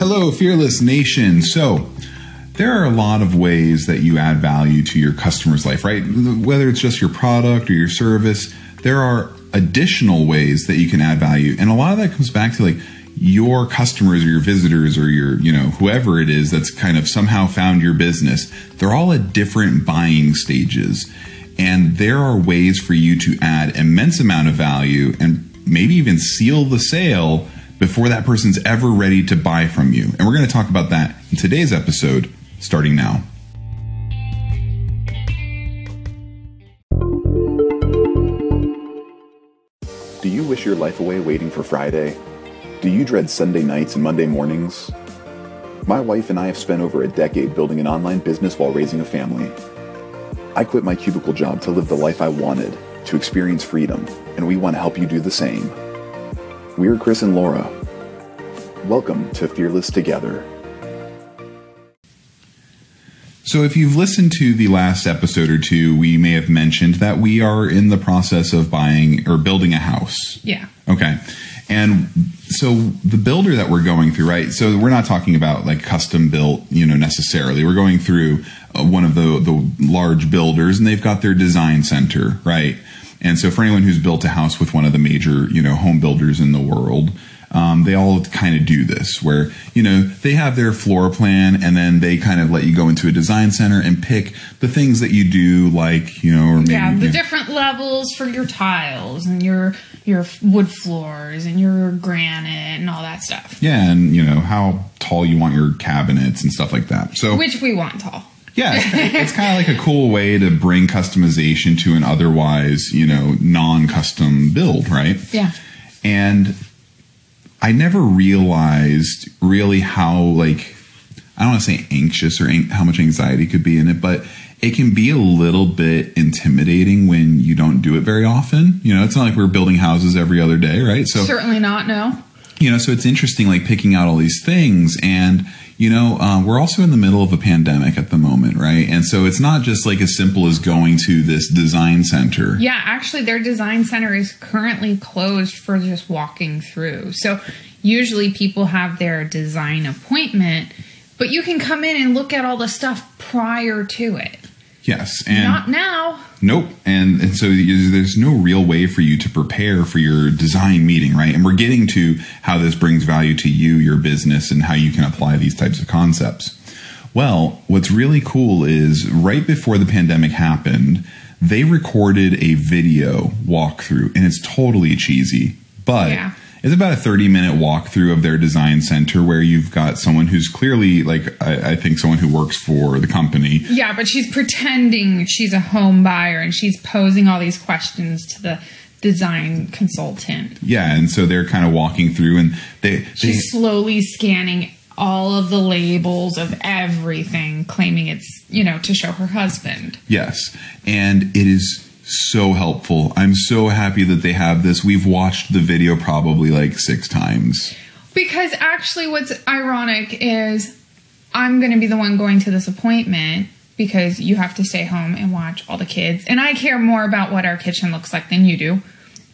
Hello, Fearless Nation. So, there are a lot of ways that you add value to your customer's life, right? Whether it's just your product or your service, there are additional ways that you can add value. And a lot of that comes back to like your customers or your visitors or your, you know, whoever it is that's kind of somehow found your business. They're all at different buying stages. And there are ways for you to add immense amount of value and maybe even seal the sale before that person's ever ready to buy from you. And we're going to talk about that in today's episode starting now. Do you wish your life away waiting for Friday? Do you dread Sunday nights and Monday mornings? My wife and I have spent over a decade building an online business while raising a family. I quit my cubicle job to live the life I wanted, to experience freedom, and we want to help you do the same. We're Chris and Laura. Welcome to Fearless Together. So, if you've listened to the last episode or two, we may have mentioned that we are in the process of buying or building a house. Yeah. Okay. And so the builder that we're going through, right? So we're not talking about like custom built, you know, necessarily. We're going through uh, one of the the large builders, and they've got their design center, right? And so for anyone who's built a house with one of the major, you know, home builders in the world, um, they all kind of do this where you know they have their floor plan and then they kind of let you go into a design center and pick the things that you do like you know or maybe, Yeah, the you know, different levels for your tiles and your your wood floors and your granite and all that stuff. yeah and you know how tall you want your cabinets and stuff like that so Which we want tall. Yeah it's, it's kind of like a cool way to bring customization to an otherwise you know non-custom build right Yeah. and I never realized really how like I don't want to say anxious or an- how much anxiety could be in it, but it can be a little bit intimidating when you don't do it very often. You know, it's not like we're building houses every other day, right? So Certainly not, no. You know, so it's interesting, like picking out all these things, and you know, uh, we're also in the middle of a pandemic at the moment, right? And so it's not just like as simple as going to this design center. Yeah, actually, their design center is currently closed for just walking through. So usually people have their design appointment, but you can come in and look at all the stuff prior to it. Yes, and Not now. Nope. And, and so you- there's no real way for you to prepare for your design meeting, right? And we're getting to how this brings value to you, your business, and how you can apply these types of concepts. Well, what's really cool is right before the pandemic happened, they recorded a video walkthrough, and it's totally cheesy, but Yeah. It's about a 30 minute walkthrough of their design center where you've got someone who's clearly like, I, I think someone who works for the company Yeah, but she's pretending she's a home buyer and she's posing all these questions to the design consultant. Yeah, and so they're kind of walking through, and they, they She's slowly scanning all of the labels of everything, claiming it's, you know, to show her husband. yes, and it is so helpful. I'm so happy that they have this. We've watched the video probably like six times. Because actually, what's ironic is I'm going to be the one going to this appointment because you have to stay home and watch all the kids. And I care more about what our kitchen looks like than you do,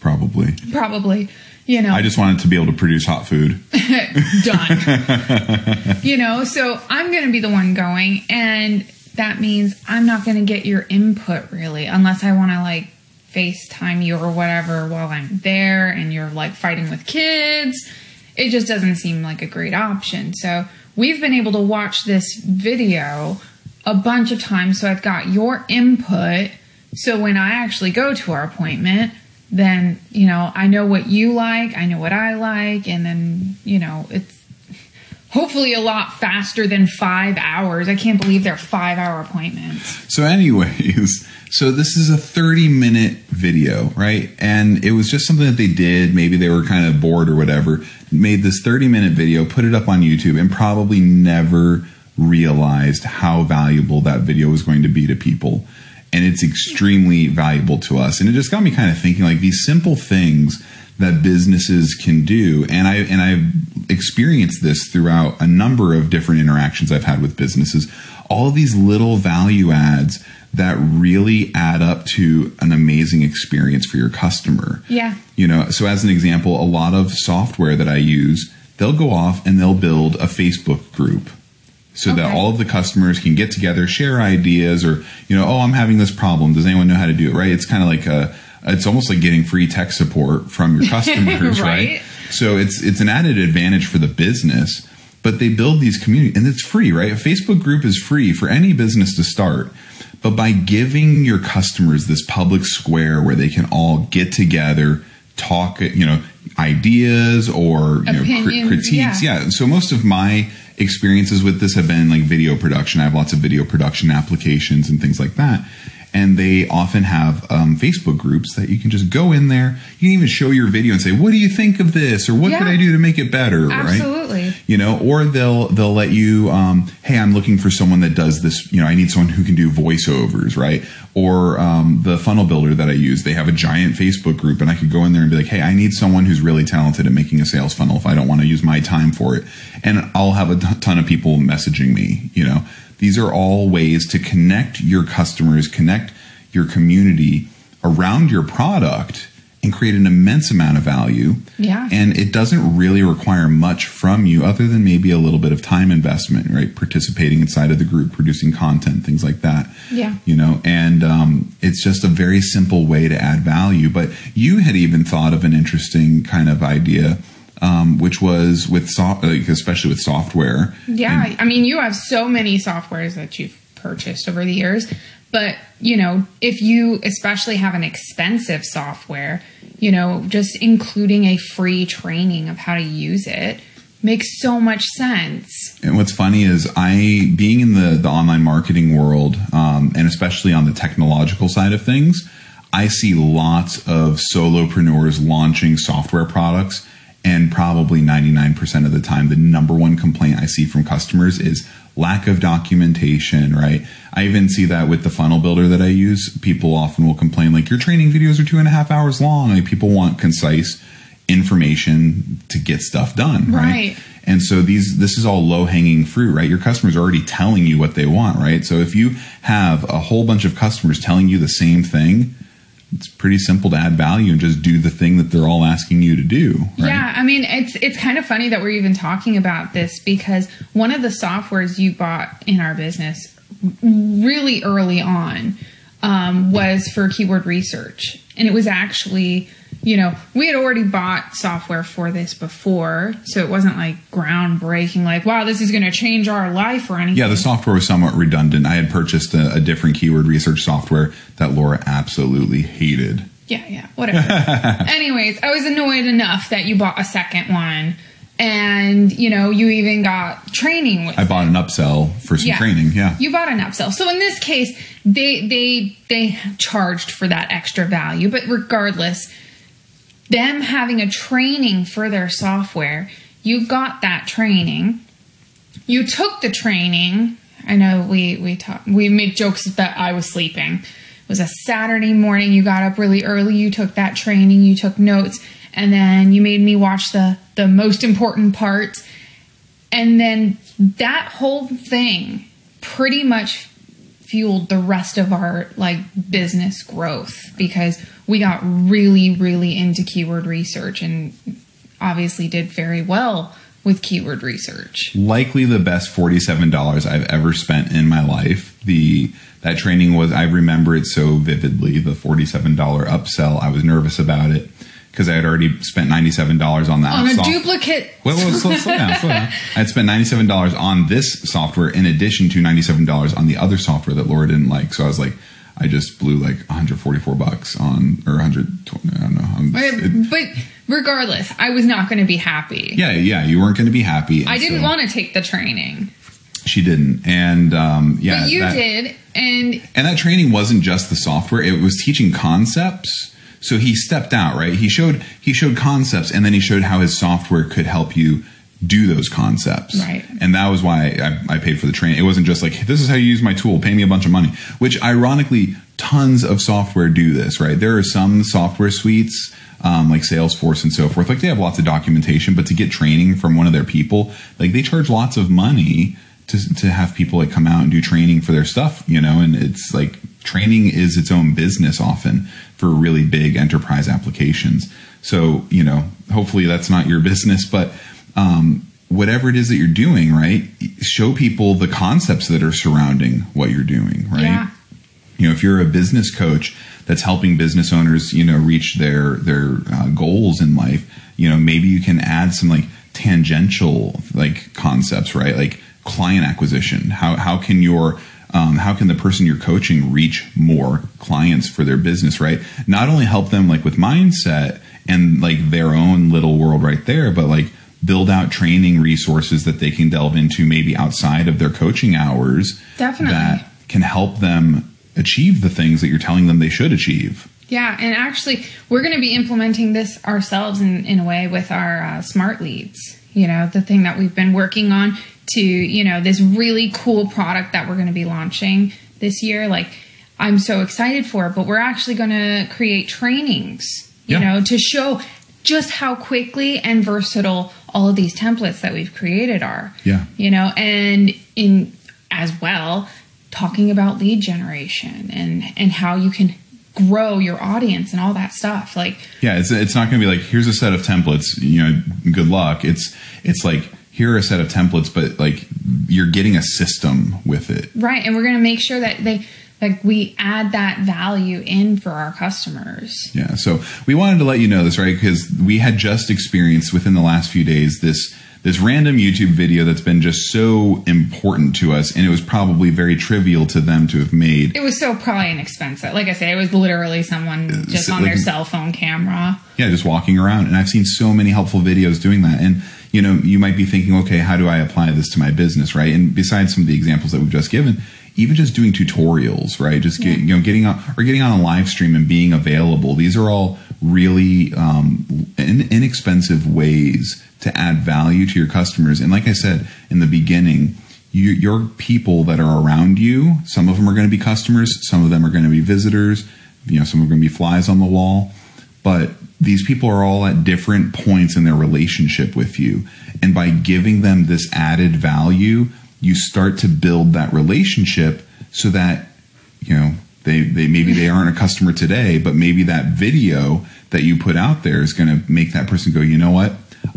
Probably. probably. You know, I just wanted to be able to produce hot food. done. you know, so I'm going to be the one going, and that means I'm not going to get your input really, unless I want to like FaceTime you or whatever while I'm there and you're like fighting with kids. It just doesn't seem like a great option. So we've been able to watch this video a bunch of times, so I've got your input. So when I actually go to our appointment, then you know I know what you like, I know what I like, and then you know it's hopefully a lot faster than five hours. I can't believe they're five hour appointments. So, anyways, so this is a 30 minute video, right? And it was just something that they did. Maybe they were kind of bored or whatever. Made this 30 minute video, put it up on YouTube, and probably never realized how valuable that video was going to be to people. And it's extremely valuable to us. And it just got me kind of thinking like these simple things that businesses can do and i and i've experienced this throughout a number of different interactions i've had with businesses all of these little value adds that really add up to an amazing experience for your customer Yeah. you know so as an example a lot of software that i use they'll go off and they'll build a Facebook group so that all of the customers can get together, share ideas, or you know, oh, I'm having this problem. Does anyone know how to do it? Right? It's kind of like a, it's almost like getting free tech support from your customers, right? Right. So it's it's an added advantage for the business, but they build these community and it's free, right? A Facebook group is free for any business to start. But by giving your customers this public square where they can all get together, talk, you know, ideas or you know, Opinions, critiques, yeah. yeah. So most of my experiences with this have been like video production. I have lots of video production applications and things like that. And they often have um, Facebook groups that you can just go in there. You can even show your video and say, "What do you think of this?" or "What Yeah. could I do to make it better?" Right? Absolutely. You know, or they'll they'll let you, um, "Hey, I'm looking for someone that does this. You know, I need someone who can do voiceovers, right?" Or um, the funnel builder that I use, they have a giant Facebook group, and I could go in there and be like, "Hey, I need someone who's really talented at making a sales funnel. If I don't want to use my time for it, and I'll have a ton of people messaging me. You know, these are all ways to connect your customers, connect your community around your product and create an immense amount of value. Yeah. And it doesn't really require much from you other than maybe a little bit of time investment, right? Participating inside of the group, producing content, things like that. Yeah. You know, and um, it's just a very simple way to add value. But you had even thought of an interesting kind of idea. Um, which was with soft, like especially with software. Yeah, I mean, you have so many softwares that you've purchased over the years, but you know, if you especially have an expensive software, you know, just including a free training of how to use it makes so much sense. And what's funny is I, being in the, the online marketing world, um, and especially on the technological side of things, I see lots of solopreneurs launching software products. And probably 99% of the time, the number one complaint I see from customers is lack of documentation, right? I even see that with the funnel builder that I use. People often will complain, like, your training videos are two and a half hours long. Like, people want concise information to get stuff done, right? Right. And so these this is all low hanging fruit, right? Your customers are already telling you what they want, right? So if you have a whole bunch of customers telling you the same thing, it's pretty simple to add value and just do the thing that they're all asking you to do, right? Yeah, I mean, it's it's kind of funny that we're even talking about this because one of the softwares you bought in our business really early on um, was for keyword research, and it was actually, you know, we had already bought software for this before, so it wasn't like groundbreaking, like wow, this is going to change our life or anything. Yeah, the software was somewhat redundant. I had purchased a, a different keyword research software that Laura absolutely hated. Yeah, yeah, whatever. Anyways, I was annoyed enough that you bought a second one, and you know, you even got training with. I bought an upsell for some training. Yeah. You bought an upsell. So in this case, they they they charged for that extra value, but regardless, them having a training for their software, you got that training. You took the training. I know we we talk, we make jokes that I was sleeping. It was a Saturday morning. You got up really early. You took that training. You took notes, and then you made me watch the the most important parts. And then that whole thing pretty much fueled the rest of our like business growth because we got really really into keyword research and obviously did very well with keyword research. likely the best forty-seven dollars I've ever spent in my life. The that training was I remember it so vividly. The forty-seven dollar upsell. I was nervous about it because I had already spent ninety-seven dollars on that. On a soft- duplicate Well, wait, slow, slow down, slow down. I had spent ninety-seven dollars on this software in addition to ninety-seven dollars on the other software that Laura didn't like. So I was like, I just blew like one hundred forty-four bucks on or one hundred twenty. I don't know. I'm- it- but regardless, I was not going to be happy. yeah, yeah, you weren't going to be happy. I didn't so- want to take the training. She didn't, and um, yeah, But you that- did and And that training wasn't just the software; it was teaching concepts. So he stepped out, right? He showed he showed concepts, and then he showed how his software could help you do those concepts. Right. And that was why I, I paid for the training. It wasn't just like this is how you use my tool, pay me a bunch of money. Which, ironically, tons of software do this, right? There are some software suites. Um, like Salesforce and so forth, like they have lots of documentation, but to get training from one of their people, like they charge lots of money to, to have people like come out and do training for their stuff, you know, and it's like training is its own business often for really big enterprise applications. So, you know, hopefully that's not your business, but um, whatever it is that you're doing, right? Show people the concepts that are surrounding what you're doing, right? Yeah. You know, if you're a business coach that's helping business owners, you know, reach their their uh, goals in life, you know, maybe you can add some like tangential like concepts, right? Like client acquisition. How how can your um, how can the person you're coaching reach more clients for their business, right? Not only help them like with mindset and like their own little world right there, but like build out training resources that they can delve into maybe outside of their coaching hours Definitely. that can help them achieve the things that you're telling them they should achieve. Yeah, and actually, we're going to be implementing this ourselves in, in a way with our uh, smart leads. You know, the thing that we've been working on to, you know, this really cool product that we're going to be launching this year. Like, I'm so excited for it, but we're actually going to create trainings, you Yeah. know, to show just how quickly and versatile all of these templates that we've created are. Yeah. You know, and in as well, talking about lead generation and and how you can grow your audience and all that stuff. Like Yeah, it's it's not going to be like here's a set of templates, you know, good luck. It's it's like here are a set of templates, but like you're getting a system with it. right, and we're going to make sure that they like we add that value in for our customers. Yeah, so we wanted to let you know this, right? Because we had just experienced within the last few days this this random YouTube video that's been just so important to us, and it was probably very trivial to them to have made. It was so probably inexpensive. Like I said, it was literally someone just on their cell phone camera. yeah, just walking around. And I've seen so many helpful videos doing that. And, you know, you might be thinking, okay, how do I apply this to my business, right? And besides some of the examples that we've just given, even just doing tutorials, right? Just get, you know, getting on or getting on a live stream and being available. These are all really um, in, inexpensive ways to add value to your customers. And like I said in the beginning, you, your people that are around you, some of them are going to be customers, some of them are going to be visitors, you know, some are going to be flies on the wall but these people are all at different points in their relationship with you. And by giving them this added value, you start to build that relationship so that, you know, they, they maybe they aren't a customer today, but maybe that video that you put out there is going to make that person go, you know what?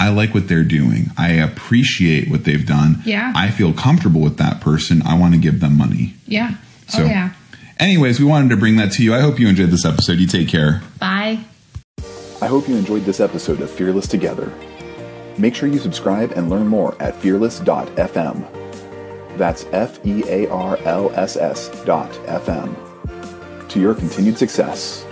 I like what they're doing. I appreciate what they've done. Yeah. I feel comfortable with that person. I want to give them money. Yeah. Oh, so, oh yeah. anyways, we wanted to bring that to you. I hope you enjoyed this episode. You take care. Bye. I hope you enjoyed this episode of Fearless Together. Make sure you subscribe and learn more at fearless.fm. That's F E A R L S S dot FM. To your continued success.